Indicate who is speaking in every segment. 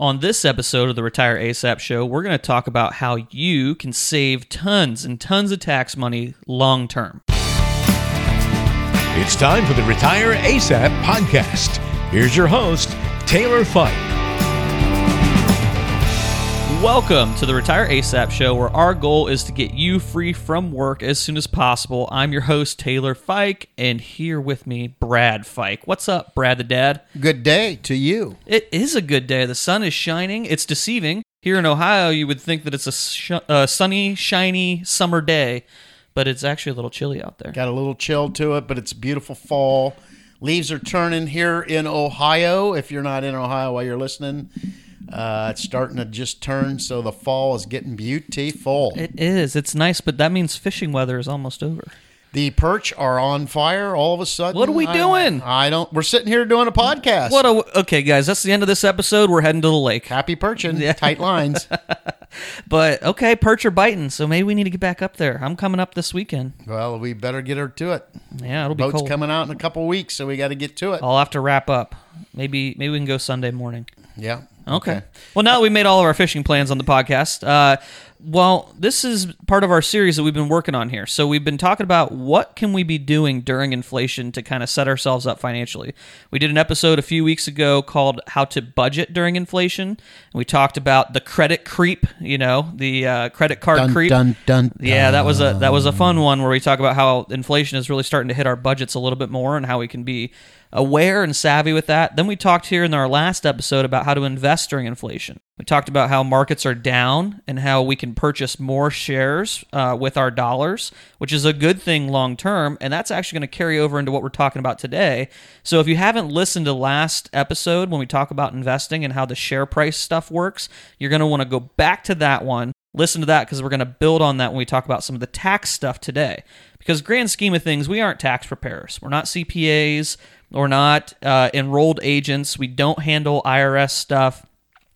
Speaker 1: On this episode of the Retire ASAP show, we're going to talk about how you can save tons and tons of tax money long term.
Speaker 2: It's time for the Retire ASAP podcast. Here's your host, Taylor Fike.
Speaker 1: Welcome to the Retire ASAP show, where our goal is to get you free from work as soon as possible. I'm your host, Taylor Fike, and here with me, Brad Fike. What's up, Brad the Dad?
Speaker 3: Good day to you.
Speaker 1: It is a good day. The sun is shining. It's deceiving. Here in Ohio, you would think that it's a sh- uh, sunny, shiny summer day, but it's actually a little chilly out there.
Speaker 3: Got a little chill to it, but it's beautiful fall. Leaves are turning here in Ohio. If you're not in Ohio while you're listening, uh, it's starting to just turn, so the fall is getting beautiful.
Speaker 1: It is. It's nice, but that means fishing weather is almost over.
Speaker 3: The perch are on fire all of a sudden.
Speaker 1: What are we
Speaker 3: I-
Speaker 1: doing?
Speaker 3: I don't. We're sitting here doing a podcast.
Speaker 1: What a okay, guys. That's the end of this episode. We're heading to the lake.
Speaker 3: happy perching? Yeah. Tight lines.
Speaker 1: But okay, perch are biting, so maybe we need to get back up there. I'm coming up this weekend.
Speaker 3: well, we better get her to it.
Speaker 1: Yeah, it'll be
Speaker 3: Boat's
Speaker 1: cold.
Speaker 3: coming out in a couple weeks, so we got to get to it.
Speaker 1: I'll have to wrap up. Maybe maybe we can go Sunday morning.
Speaker 3: Yeah.
Speaker 1: Okay. Well, now that we made all of our fishing plans on the podcast, uh, well, this is part of our series that we've been working on here. So we've been talking about what can we be doing during inflation to kind of set ourselves up financially. We did an episode a few weeks ago called "How to Budget During Inflation," and we talked about the credit creep. You know, the uh, credit card
Speaker 3: Dun,
Speaker 1: creep.
Speaker 3: dun, dun,
Speaker 1: Yeah, that was a that was a fun one where we talk about how inflation is really starting to hit our budgets a little bit more and how we can be aware and savvy with that. Then we talked here in our last episode about how to invest during inflation. We talked about how markets are down and how we can purchase more shares uh, with our dollars, which is a good thing long term. And that's actually going to carry over into what we're talking about today. So if you haven't listened to last episode when we talk about investing and how the share price stuff works, you're going to want to go back to that one listen to that because we're going to build on that when we talk about some of the tax stuff today. Because grand scheme of things, we aren't tax preparers. We're not CPAs. We're not uh, enrolled agents. We don't handle IRS stuff.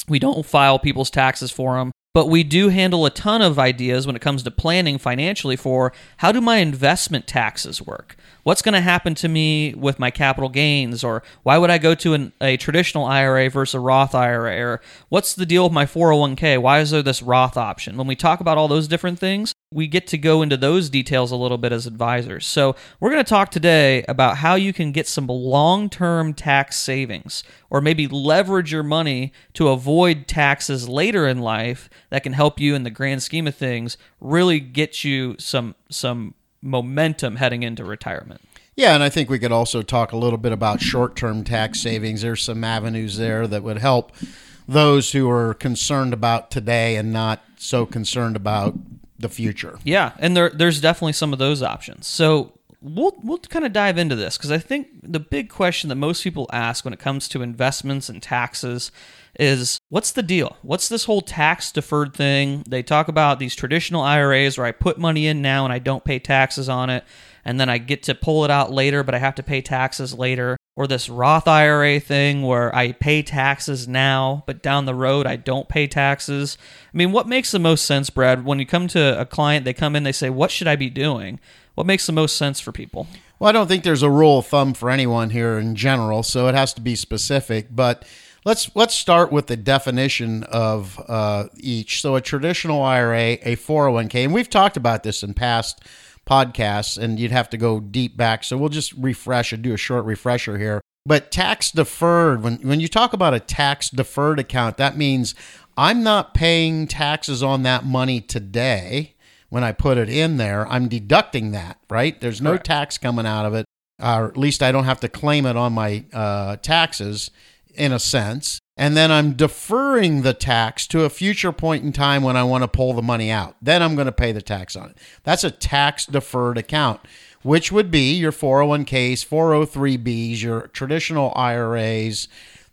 Speaker 1: We don't file people's taxes for them. But we do handle a ton of ideas when it comes to planning financially for how do my investment taxes work? What's going to happen to me with my capital gains? Or why would I go to an, a traditional IRA versus a Roth IRA? Or what's the deal with my 401k? Why is there this Roth option? When we talk about all those different things, we get to go into those details a little bit as advisors. So, we're going to talk today about how you can get some long term tax savings or maybe leverage your money to avoid taxes later in life that can help you in the grand scheme of things really get you some some momentum heading into retirement.
Speaker 3: Yeah, and I think we could also talk a little bit about short term tax savings. There's some avenues there that would help those who are concerned about today and not so concerned about the future.
Speaker 1: Yeah, and there there's definitely some of those options. So we'll we'll kind of dive into this because I think the big question that most people ask when it comes to investments and taxes is what's the deal? What's this whole tax deferred thing? They talk about these traditional IRAs where I put money in now and I don't pay taxes on it, and then I get to pull it out later, but I have to pay taxes later. Or this Roth IRA thing where I pay taxes now, but down the road I don't pay taxes. I mean, what makes the most sense, Brad? When you come to a client, they come in, they say, What should I be doing? What makes the most sense for people?
Speaker 3: Well, I don't think there's a rule of thumb for anyone here in general, so it has to be specific. But let's let's start with the definition of uh, each. So, a traditional IRA, a 401k, and we've talked about this in past podcasts, and you'd have to go deep back. So, we'll just refresh and do a short refresher here. But tax deferred, when when you talk about a tax deferred account, that means I'm not paying taxes on that money today when I put it in there. I'm deducting that, right? There's no
Speaker 1: Correct.
Speaker 3: tax coming out of it, or at least I don't have to claim it on my uh, taxes in a sense. And then I'm deferring the tax to a future point in time when I want to pull the money out. Then I'm going to pay the tax on it. That's a tax deferred account, which would be your 401ks, 403bs, your traditional IRAs,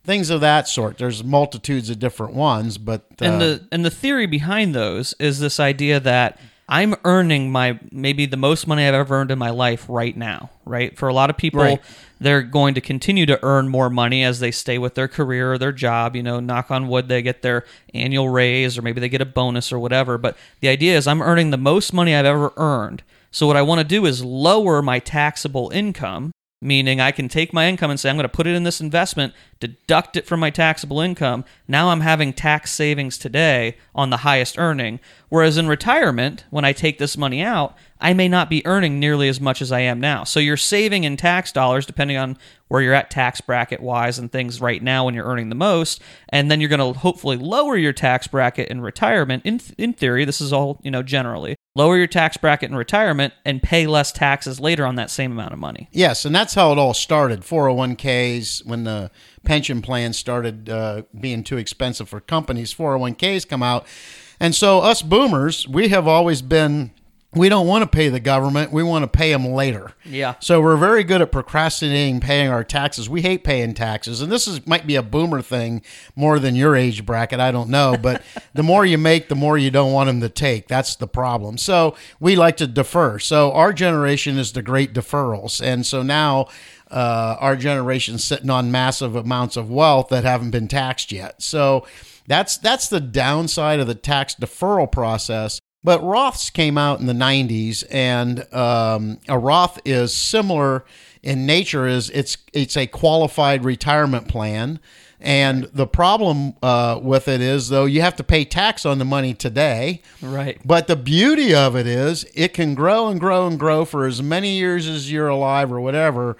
Speaker 3: things of that sort. There's multitudes of different ones, but uh,
Speaker 1: and the and the theory behind those is this idea that I'm earning my maybe the most money I've ever earned in my life right now, right? For a lot of people,
Speaker 3: Right.
Speaker 1: they're going to continue to earn more money as they stay with their career or their job. You know, knock on wood, they get their annual raise or maybe they get a bonus or whatever. But the idea is I'm earning the most money I've ever earned. So what I want to do is lower my taxable income meaning I can take my income and say, I'm going to put it in this investment, deduct it from my taxable income. Now I'm having tax savings today on the highest earning. Whereas in retirement, when I take this money out, I may not be earning nearly as much as I am now. So you're saving in tax dollars depending on where you're at tax bracket wise and things right now when you're earning the most. And then you're going to hopefully lower your tax bracket in retirement. In, in theory, this is all, you know, generally. Lower your tax bracket in retirement and pay less taxes later on that same amount of money.
Speaker 3: Yes, and that's how it all started. 401ks, when the pension plans started uh, being too expensive for companies, 401ks come out. And so, us boomers, we have always been we don't want to pay the government. We want to pay them later.
Speaker 1: Yeah.
Speaker 3: So we're very good at procrastinating paying our taxes. We hate paying taxes, and this is might be a boomer thing more than your age bracket. I don't know, but the more you make, the more you don't want them to take. That's the problem. So we like to defer. So our generation is the great deferrals, and so now. Uh, our generation's sitting on massive amounts of wealth that haven't been taxed yet. So that's that's the downside of the tax deferral process. But Roths came out in the 90s, and um, a Roth is similar in nature. is It's it's a qualified retirement plan, and the problem uh, with it is though you have to pay tax on the money today.
Speaker 1: Right.
Speaker 3: But the beauty of it is it can grow and grow and grow for as many years as you're alive or whatever,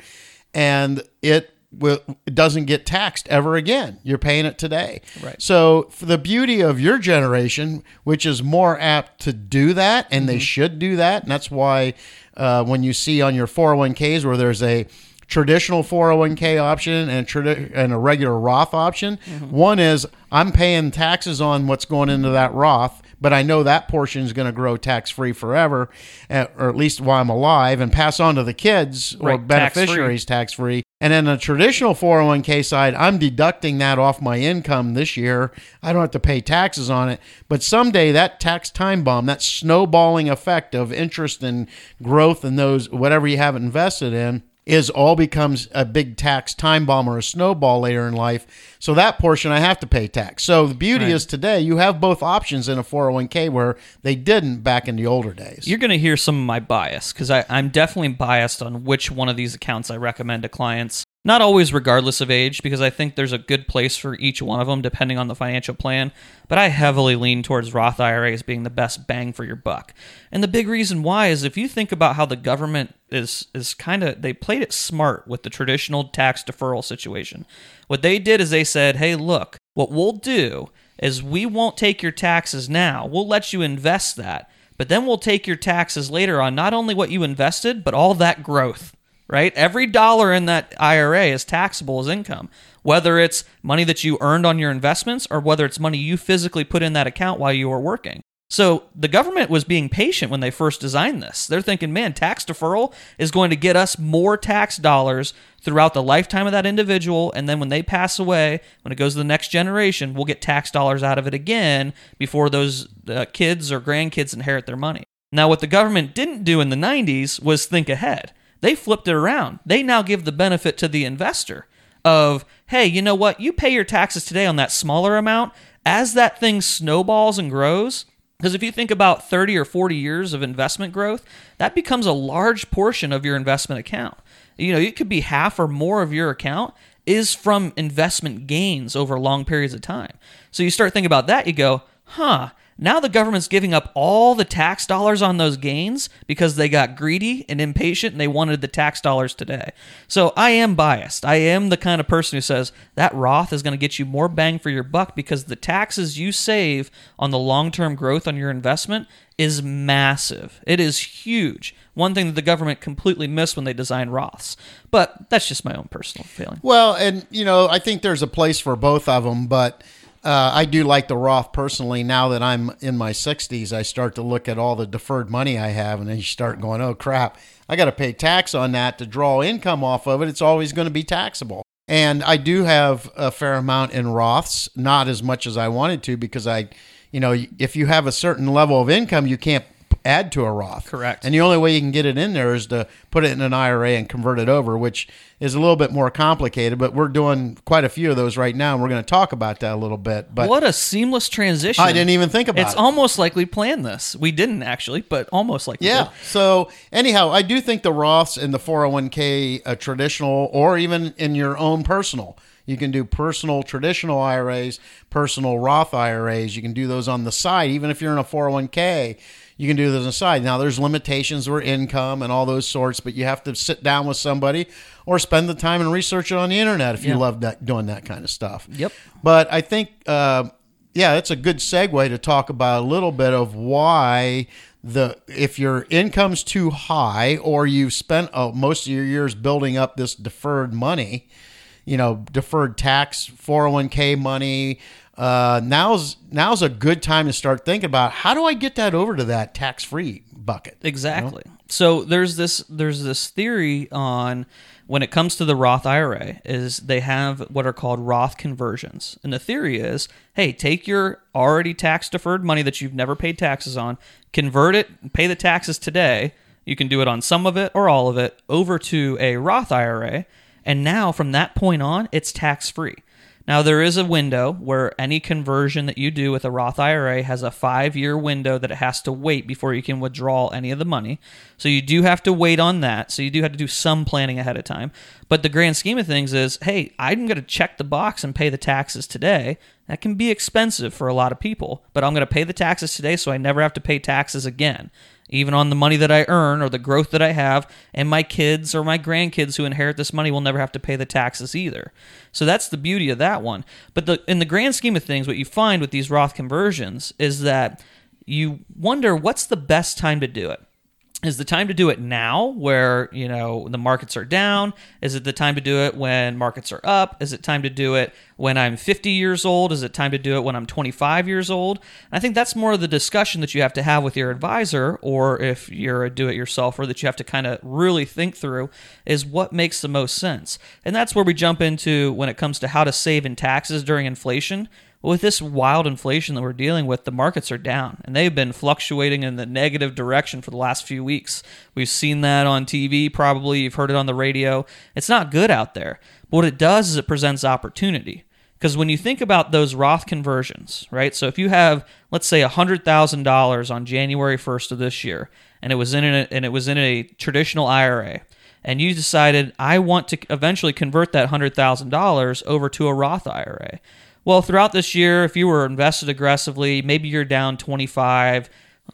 Speaker 3: and it will it doesn't get taxed ever again. You're paying it today.
Speaker 1: Right.
Speaker 3: So for the beauty of your generation, which is more apt to do that, and they should do that, and that's why uh, when you see on your 401ks where there's a traditional 401k option and, tradi- and a regular Roth option, one is I'm paying taxes on what's going into that Roth. But I know that portion is going to grow tax free forever, uh, or at least while I'm alive, and pass on to the kids or
Speaker 1: Right, tax-free.
Speaker 3: beneficiaries tax free. And then a traditional 401k side, I'm deducting that off my income this year. I don't have to pay taxes on it. But someday that tax time bomb, that snowballing effect of interest and growth in those, whatever you have invested in, is all becomes a big tax time bomb or a snowball later in life. So that portion I have to pay tax. So the beauty
Speaker 1: Right.
Speaker 3: is today you have both options in a 401k where they didn't back in the older days.
Speaker 1: You're going to hear some of my bias because I'm definitely biased on which one of these accounts I recommend to clients. Not always regardless of age, because I think there's a good place for each one of them depending on the financial plan. But I heavily lean towards Roth IRAs being the best bang for your buck. And the big reason why is if you think about how the government is is kind of they played it smart with the traditional tax deferral situation. What they did is they said, "Hey, look, what we'll do is we won't take your taxes now. We'll let you invest that." But then we'll take your taxes later on, not only what you invested, but all that growth, right? Every dollar in that IRA is taxable as income, whether it's money that you earned on your investments or whether it's money you physically put in that account while you were working. So the government was being patient when they first designed this. They're thinking, man, tax deferral is going to get us more tax dollars throughout the lifetime of that individual. And then when they pass away, when it goes to the next generation, we'll get tax dollars out of it again before those uh, kids or grandkids inherit their money. Now, what the government didn't do in the 90s was think ahead. They flipped it around. They now give the benefit to the investor of, hey, you know what? You pay your taxes today on that smaller amount. As that thing snowballs and grows, because if you think about 30 or 40 years of investment growth, that becomes a large portion of your investment account. You know, it could be half or more of your account is from investment gains over long periods of time. So you start thinking about that, you go, huh, now the government's giving up all the tax dollars on those gains because they got greedy and impatient and they wanted the tax dollars today. So I am biased. I am the kind of person who says that Roth is going to get you more bang for your buck because the taxes you save on the long term growth on your investment is massive. It is huge. One thing that the government completely missed when they designed Roths. But that's just my own personal feeling.
Speaker 3: Well, and you know, I think there's a place for both of them, but uh, I do like the Roth personally. Now that I'm in my 60s, I start to look at all the deferred money I have, and then you start going, "Oh crap, I got to pay tax on that to draw income off of it. It's always going to be taxable." And I do have a fair amount in Roths, not as much as I wanted to, because I, you know, if you have a certain level of income, you can't add to a Roth.
Speaker 1: Correct.
Speaker 3: And the only way you can get it in there is to put it in an IRA and convert it over, which is a little bit more complicated. But we're doing quite a few of those right now, and we're going to talk about that a little bit. But
Speaker 1: what a seamless transition!
Speaker 3: I didn't even think about it.
Speaker 1: It's
Speaker 3: it.
Speaker 1: almost like we planned this. We didn't actually, but almost like we
Speaker 3: Yeah. So anyhow, I do think the Roths and the 401k uh, traditional, or even in your own personal, you can do personal traditional IRAs, personal Roth IRAs. You can do those on the side, even if you're in a 401k. You can do this aside. Now, there's limitations where income and all those sorts, but you have to sit down with somebody or spend the time and research it on the internet if you love that doing that kind of stuff.
Speaker 1: Yep.
Speaker 3: But I think, uh, yeah, it's a good segue to talk about a little bit of why the if your income's too high or you've spent uh, most of your years building up this deferred money, you know, deferred tax, 401k money. Uh, now's now's a good time to start thinking about how do I get that over to that tax free bucket.
Speaker 1: Exactly. So there's this there's this theory on when it comes to the Roth IRA is they have what are called Roth conversions. And the theory is, hey, take your already tax deferred money that you've never paid taxes on, convert it, pay the taxes today. You can do it on some of it or all of it over to a Roth IRA, and now from that point on, it's tax free. Now, there is a window where any conversion that you do with a Roth IRA has a five year window that it has to wait before you can withdraw any of the money. So you do have to wait on that. So you do have to do some planning ahead of time. But the grand scheme of things is hey, I'm going to check the box and pay the taxes today. That can be expensive for a lot of people, but I'm going to pay the taxes today so I never have to pay taxes again even on the money that I earn or the growth that I have, and my kids or my grandkids who inherit this money will never have to pay the taxes either. So that's the beauty of that one. But the, in the grand scheme of things, what you find with these Roth conversions is that you wonder what's the best time to do it is the time to do it now where you know the markets are down? Is it the time to do it when markets are up? Is it time to do it when i'm 50 years old? Is it time to do it when i'm 25 years old? And i think that's more of the discussion that you have to have with your advisor or if you're a do-it-yourselfer that you have to kind of really think through is what makes the most sense. And that's where we jump into when it comes to how to save in taxes during inflation with this wild inflation that we're dealing with, the markets are down and they've been fluctuating in the negative direction for the last few weeks. We've seen that on TV, probably. You've heard it on the radio. It's not good out there. But what it does is it presents opportunity. Because when you think about those Roth conversions, right? So if you have, let's say, $100,000 on January 1st of this year, and it was in a, and it was in a traditional IRA, and you decided I want to eventually convert that $100,000 over to a Roth IRA. Well, throughout this year, if you were invested aggressively, maybe you're down 25,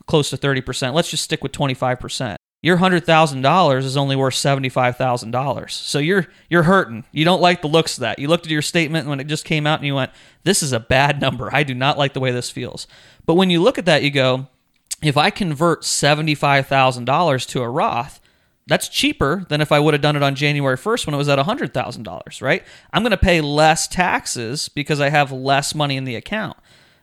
Speaker 1: close to 30%. Let's just stick with 25%. Your $100,000 is only worth $75,000. So you're you're hurting. You don't like the looks of that. You looked at your statement when it just came out and you went, "This is a bad number. I do not like the way this feels." But when you look at that, you go, "If I convert $75,000 to a Roth, that's cheaper than if I would have done it on January 1st when it was at $100,000, right? I'm going to pay less taxes because I have less money in the account.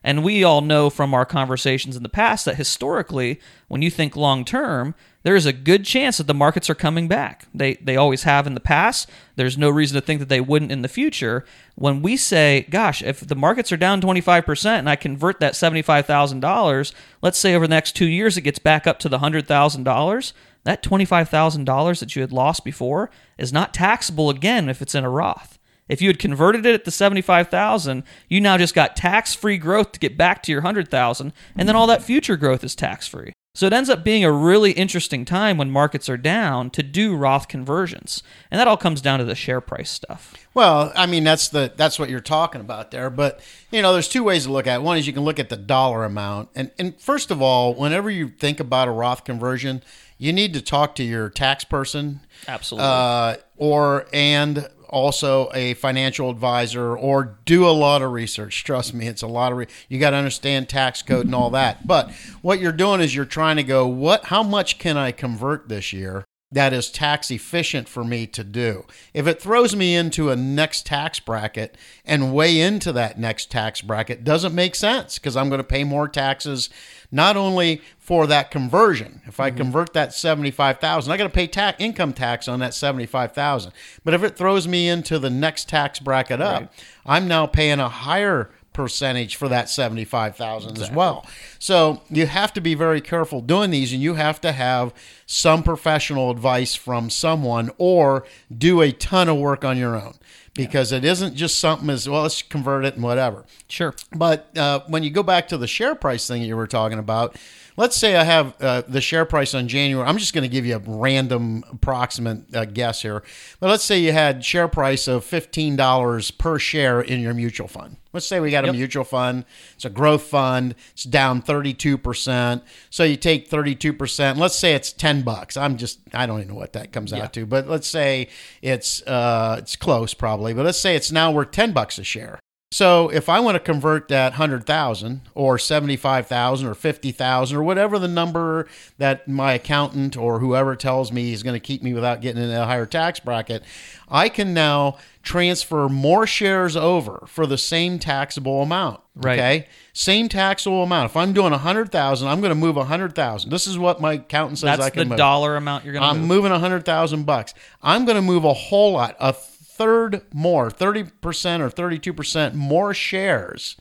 Speaker 1: And we all know from our conversations in the past that historically, when you think long term, there is a good chance that the markets are coming back. They, they always have in the past. There's no reason to think that they wouldn't in the future. When we say, gosh, if the markets are down 25% and I convert that $75,000, let's say over the next two years it gets back up to the $100,000, that $25,000 that you had lost before is not taxable again if it's in a Roth. If you had converted it at the 75,000, you now just got tax-free growth to get back to your 100,000 and then all that future growth is tax-free. So it ends up being a really interesting time when markets are down to do Roth conversions. And that all comes down to the share price stuff.
Speaker 3: Well, I mean that's the that's what you're talking about there. But you know, there's two ways to look at it. One is you can look at the dollar amount, and and first of all, whenever you think about a Roth conversion, you need to talk to your tax person,
Speaker 1: Absolutely.
Speaker 3: uh, or and also a financial advisor, or do a lot of research. Trust me, it's a lot of re- you got to understand tax code and all that. But what you're doing is you're trying to go, what? How much can I convert this year? That is tax efficient for me to do. If it throws me into a next tax bracket and way into that next tax bracket doesn't make sense because I'm going to pay more taxes not only for that conversion. If I mm-hmm. convert that 75,000, I got to pay tax income tax on that 75,000. But if it throws me into the next tax bracket up, I'm now paying a higher percentage for that 75,000 as well. So you have to be very careful doing these and you have to have some professional advice from someone or do a ton of work on your own because it isn't just something as well let's convert it and whatever.
Speaker 1: Sure.
Speaker 3: But uh, when you go back to the share price thing that you were talking about, let's say I have uh, the share price on January. I'm just going to give you a random approximate uh, guess here. But let's say you had share price of $15 per share in your mutual fund. Let's say we got a
Speaker 1: Yep.
Speaker 3: mutual fund. It's a growth fund. It's down 32%. So you take 32%. Let's say it's 10 bucks. I'm just I don't even know what that comes
Speaker 1: Yeah.
Speaker 3: out to, but let's say it's uh it's close probably. But let's say it's now worth 10 bucks a share. So if I want to convert that 100,000 or 75,000 or 50,000 or whatever the number that my accountant or whoever tells me is going to keep me without getting in a higher tax bracket, I can now transfer more shares over for the same taxable amount.
Speaker 1: Right.
Speaker 3: Okay? Same taxable amount. If I'm doing 100,000, I'm going to move 100,000. This is what my accountant says
Speaker 1: That's
Speaker 3: I can
Speaker 1: the
Speaker 3: move.
Speaker 1: dollar amount you're going to
Speaker 3: I'm
Speaker 1: move.
Speaker 3: moving a hundred thousand bucks. I'm going to move a whole lot, a third more, thirty percent or thirty-two percent more shares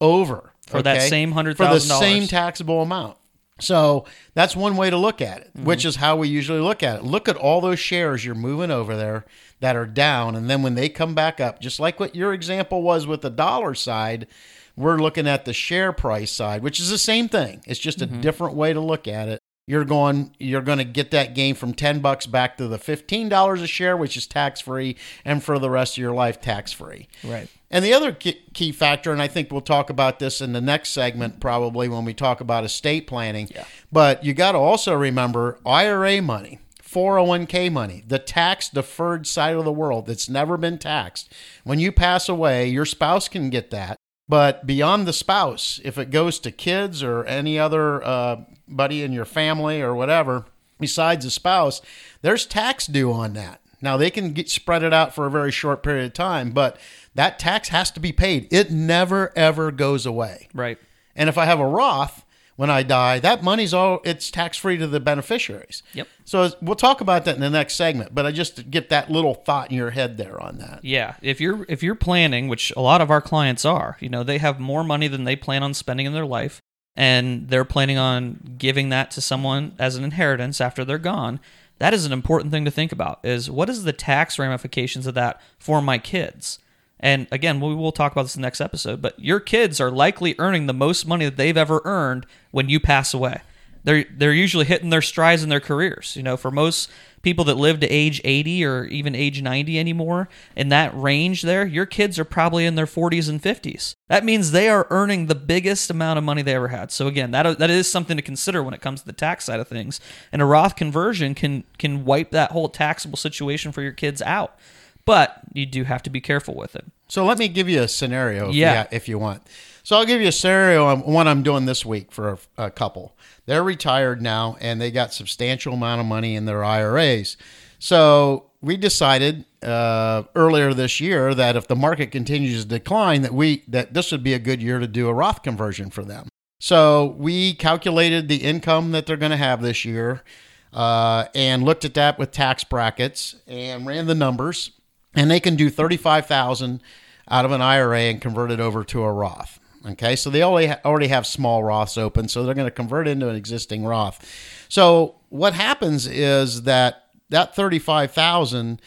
Speaker 3: over
Speaker 1: For that
Speaker 3: okay?
Speaker 1: same
Speaker 3: for the same taxable amount. So that's one way to look at it,
Speaker 1: Mm-hmm.
Speaker 3: which is how we usually look at it. Look at all those shares you're moving over there that are down, and then when they come back up, just like what your example was with the dollar side, we're looking at the share price side, which is the same thing. It's just a
Speaker 1: Mm-hmm.
Speaker 3: different way to look at it. You're going you're going to get that gain from 10 bucks back to the $15 a share which is tax free and for the rest of your life tax free.
Speaker 1: Right.
Speaker 3: And the other key key factor, and I think we'll talk about this in the next segment probably when we talk about estate planning.
Speaker 1: Yeah.
Speaker 3: But you got to also remember IRA money, 401k money, the tax deferred side of the world that's never been taxed. When you pass away, your spouse can get that. But beyond the spouse, if it goes to kids or any other uh, buddy in your family or whatever, besides the spouse, there's tax due on that. Now they can get spread it out for a very short period of time, but that tax has to be paid. It never ever goes away.
Speaker 1: Right.
Speaker 3: And if I have a Roth when I die, that money's all it's tax free to the beneficiaries.
Speaker 1: Yep.
Speaker 3: So we'll talk about that in the next segment, but I just get that little thought in your head there on that.
Speaker 1: Yeah, if you're if you're planning, which a lot of our clients are, you know, they have more money than they plan on spending in their life, and they're planning on giving that to someone as an inheritance after they're gone. That is an important thing to think about. Is what is the tax ramifications of that for my kids? And again, we will talk about this in the next episode. But your kids are likely earning the most money that they've ever earned when you pass away. They're they're usually hitting their strides in their careers. You know, for most people that live to age 80 or even age 90 anymore, in that range there, your kids are probably in their 40s and 50s. That means they are earning the biggest amount of money they ever had. So again, that that is something to consider when it comes to the tax side of things. And a Roth conversion can can wipe that whole taxable situation for your kids out. But you do have to be careful with it.
Speaker 3: So let me give you a scenario if,
Speaker 1: Yeah.
Speaker 3: you, if you want. So I'll give you a scenario on one I'm doing this week for a, a couple. They're retired now and they got substantial amount of money in their IRAs. So we decided uh, earlier this year that if the market continues to decline, that we that this would be a good year to do a Roth conversion for them. So we calculated the income that they're going to have this year, uh, and looked at that with tax brackets and ran the numbers, and they can do thirty-five thousand out of an IRA and convert it over to a Roth. Okay, so they already already have small Roths open, so they're going to convert into an existing Roth. So what happens is that that thirty-five thousand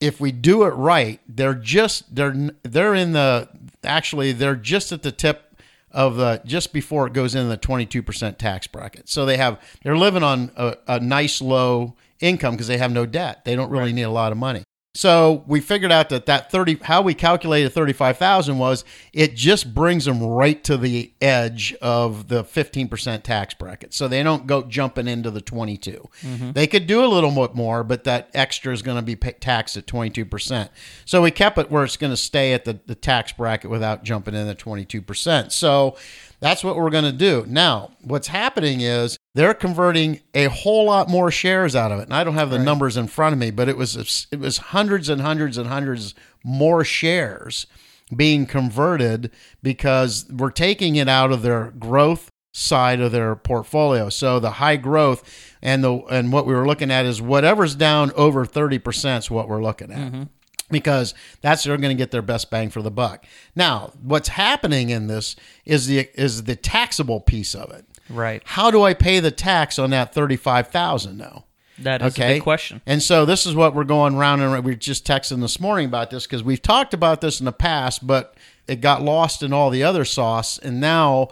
Speaker 3: if we do it right, they're just they're they're in the actually they're just at the tip of the just before it goes into the 22% tax bracket. So they have they're living on a, a nice low income because they have no debt. They don't really need a lot of money. So we figured out that that 30 how we calculated 35,000 was it just brings them right to the edge of the 15% tax bracket. So they don't go jumping into the 22. Mm-hmm. They could do a little bit more, but that extra is going to be taxed at 22%. So we kept it where it's going to stay at the, the tax bracket without jumping in the 22%. So that's what we're going to do. Now, what's happening is they're converting a whole lot more shares out of it. And I don't have the numbers in front of me, but it was it was hundreds and hundreds and hundreds more shares being converted because we're taking it out of their growth side of their portfolio. So the high growth and the and what we were looking at is whatever's down over 30% is what we're looking at. Mm-hmm. because that's they're going to get their best bang for the buck. Now, what's happening in this is the is the taxable piece of it.
Speaker 1: Right.
Speaker 3: How do I pay the tax on that thirty five thousand now?
Speaker 1: That is a big question.
Speaker 3: And so this is what we're going round and round. We are just texting this morning about this because we've talked about this in the past, but it got lost in all the other sauce, and now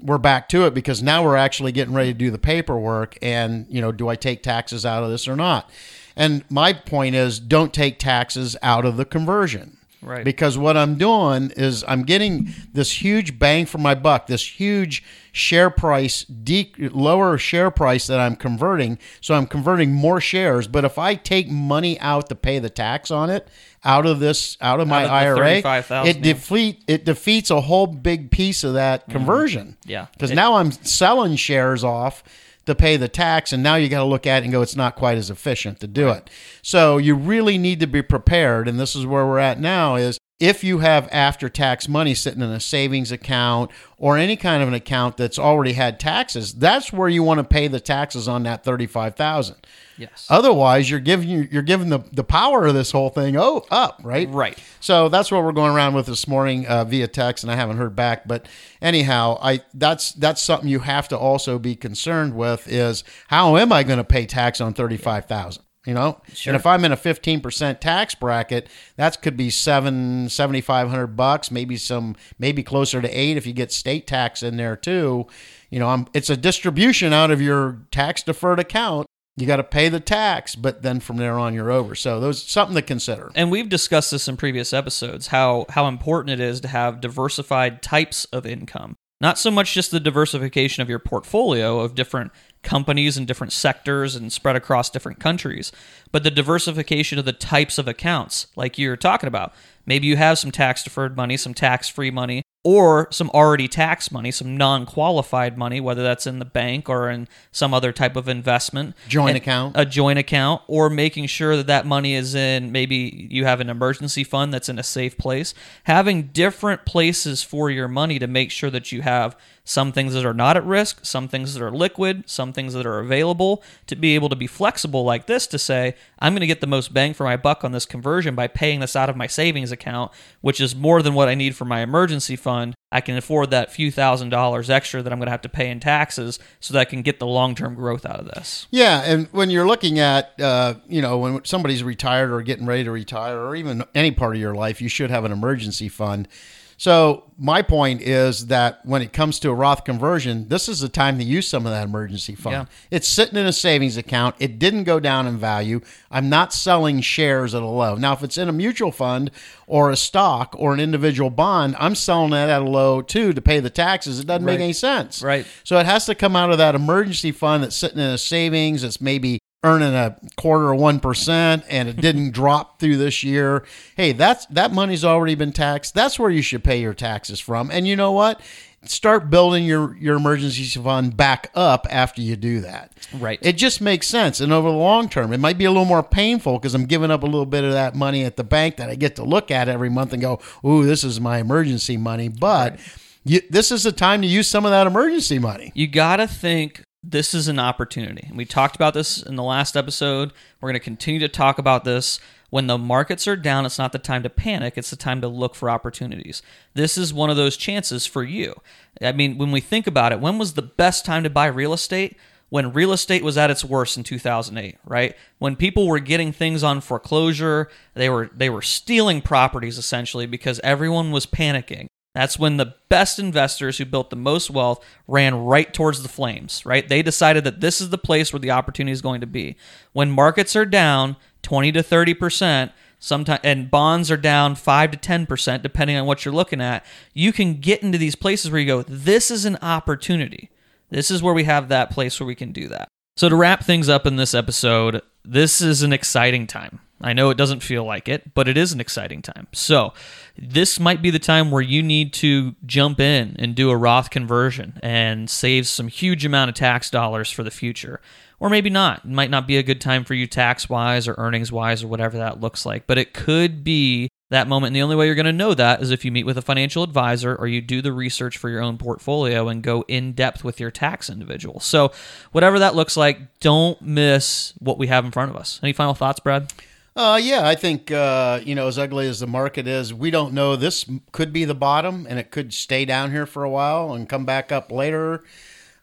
Speaker 3: we're back to it because now we're actually getting ready to do the paperwork. And you know, do I take taxes out of this or not? And my point is, don't take taxes out of the conversion.
Speaker 1: Right.
Speaker 3: Because what I'm doing is I'm getting this huge bang for my buck, this huge share price, de- lower share price that I'm converting. So I'm converting more shares. But if I take money out to pay the tax on it out of this, out of my
Speaker 1: of
Speaker 3: IRA,
Speaker 1: 35,000,
Speaker 3: it defeat it defeats a whole big piece of that conversion.
Speaker 1: Mm-hmm. Yeah.
Speaker 3: Because now I'm selling shares off to pay the tax, and now you got to look at it and go, it's not quite as efficient to do it. So you really need to be prepared, and this is where we're at now. Is if you have after tax money sitting in a savings account or any kind of an account that's already had taxes, that's where you want to pay the taxes on that thirty five thousand.
Speaker 1: Yes.
Speaker 3: Otherwise, you're giving you're giving the, the power of this whole thing oh up right
Speaker 1: Right.
Speaker 3: so that's what we're going around with this morning uh, via text, and I haven't heard back. But anyhow, I that's that's something you have to also be concerned with is how am I going to pay tax on thirty five thousand? You know,
Speaker 1: Sure.
Speaker 3: and if I'm in a fifteen percent tax bracket, that could be seven seventy five hundred bucks, maybe some, maybe closer to eight if you get state tax in there too. You know, I'm, it's a distribution out of your tax deferred account. You got to pay the tax, but then from there on you're over. So those something to consider.
Speaker 1: and we've discussed this in previous episodes how how important it is to have diversified types of income not so much just the diversification of your portfolio of different companies and different sectors and spread across different countries. But the diversification of the types of accounts like you're talking about maybe you have some tax deferred money some tax free money or some already tax money some non-qualified money whether that's in the bank or in some other type of investment.
Speaker 3: Joint account.
Speaker 1: a joint account or making sure that that money is in maybe you have an emergency fund that's in a safe place. Having different places for your money to make sure that you have some things that are not at risk some things that are liquid some things that are available to be able to be flexible like this to say i'm going to get the most bang for my buck on this conversion by paying this out of my savings account which is more than what i need for my emergency fund i can afford that few thousand dollars extra that i'm going to have to pay in taxes so that i can get the long-term growth out of this
Speaker 3: Yeah, and when you're looking at, uh, you know, when somebody's retired or getting ready to retire, or even any part of your life, you should have an emergency fund. So my point is that when it comes to a Roth conversion, this is the time to use some of that emergency fund.
Speaker 1: Yeah.
Speaker 3: It's sitting in a savings account. It didn't go down in value. I'm not selling shares at a low. Now, if it's in a mutual fund or a stock or an individual bond, I'm selling that at a low too to pay the taxes. It doesn't make any sense.
Speaker 1: Right.
Speaker 3: So it has to come out of that emergency fund that's sitting in a savings. It's maybe earning a quarter of one percent, and it didn't drop through this year. Hey, that's that money's already been taxed. That's where you should pay your taxes from. And you know what? Start building your your emergency fund back up after you do that.
Speaker 1: Right.
Speaker 3: It just makes sense. And over the long term, it might be a little more painful because I'm giving up a little bit of that money at the bank that I get to look at every month and go, "Ooh, this is my emergency money." But you, this is the time to use some of that emergency money.
Speaker 1: you got to think this is an opportunity. And we talked about this in the last episode. We're going to continue to talk about this. When the markets are down, it's not the time to panic, it's the time to look for opportunities. This is one of those chances for you. I mean, when we think about it, when was the best time to buy real estate? When real estate was at its worst in 2008, right? When people were getting things on foreclosure, they were they were stealing properties essentially because everyone was panicking. That's when the best investors who built the most wealth ran right towards the flames, right? They decided that this is the place where the opportunity is going to be. When markets are down 20 to 30%, sometimes and bonds are down 5 to 10% depending on what you're looking at, you can get into these places where you go, this is an opportunity. This is where we have that place where we can do that. So, to wrap things up in this episode, this is an exciting time. I know it doesn't feel like it, but it is an exciting time. So, this might be the time where you need to jump in and do a Roth conversion and save some huge amount of tax dollars for the future. Or maybe not. It might not be a good time for you tax wise or earnings wise or whatever that looks like, but it could be that moment. And the only way you're going to know that is if you meet with a financial advisor or you do the research for your own portfolio and go in depth with your tax individual. So, whatever that looks like, don't miss what we have in front of us. Any final thoughts, Brad?
Speaker 3: Uh, yeah, I think uh, you know as ugly as the market is, we don't know. This could be the bottom, and it could stay down here for a while and come back up later.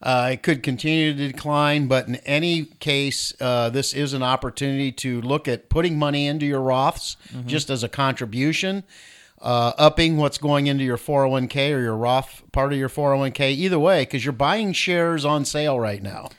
Speaker 3: Uh, it could continue to decline, but in any case, uh, this is an opportunity to look at putting money into your Roths just as a contribution, uh, upping what's going into your 401k or your Roth part of your 401k. Either way, because you're buying shares on sale right now.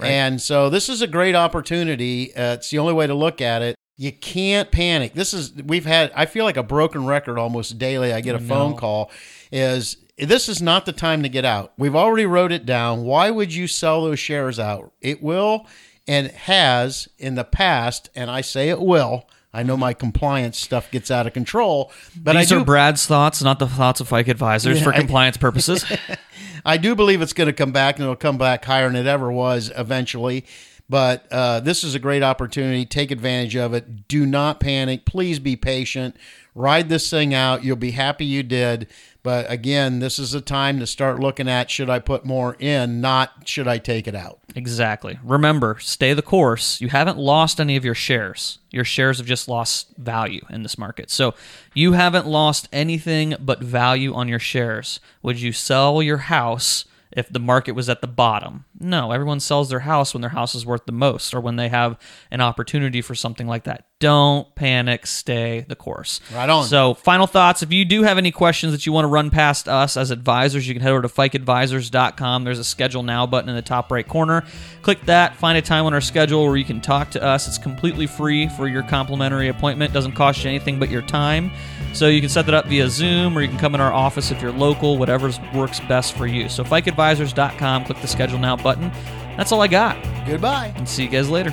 Speaker 3: And so this is a great opportunity. Uh, it's the only way to look at it. You can't panic. This is we've had. I feel like a broken record almost daily. I get a phone call. Is this is not the time to get out? We've already wrote it down. Why would you sell those shares out? It will and has in the past, and I say it will. I know my compliance stuff gets out of control, but
Speaker 1: These
Speaker 3: do,
Speaker 1: are Brad's thoughts, not the thoughts of Fike Advisors for
Speaker 3: I-
Speaker 1: compliance purposes.
Speaker 3: I do believe it's going to come back, and it'll come back higher than it ever was eventually. But uh, this is a great opportunity. Take advantage of it. Do not panic. Please be patient. Ride this thing out. You'll be happy you did. But again, this is a time to start looking at should I put more in, not should I take it out.
Speaker 1: Exactly. Remember, stay the course. You haven't lost any of your shares. Your shares have just lost value in this market. So you haven't lost anything but value on your shares. Would you sell your house if the market was at the bottom? No, everyone sells their house when their house is worth the most or when they have an opportunity for something like that. Don't panic, stay the course.
Speaker 3: Right on.
Speaker 1: So, final thoughts. If you do have any questions that you want to run past us as advisors, you can head over to fikeadvisors.com. There's a schedule now button in the top right corner. Click that, find a time on our schedule where you can talk to us. It's completely free for your complimentary appointment, doesn't cost you anything but your time. So, you can set that up via Zoom or you can come in our office if you're local, whatever works best for you. So, fikeadvisors.com, click the schedule now button. That's all I got.
Speaker 3: Goodbye.
Speaker 1: And see you guys later.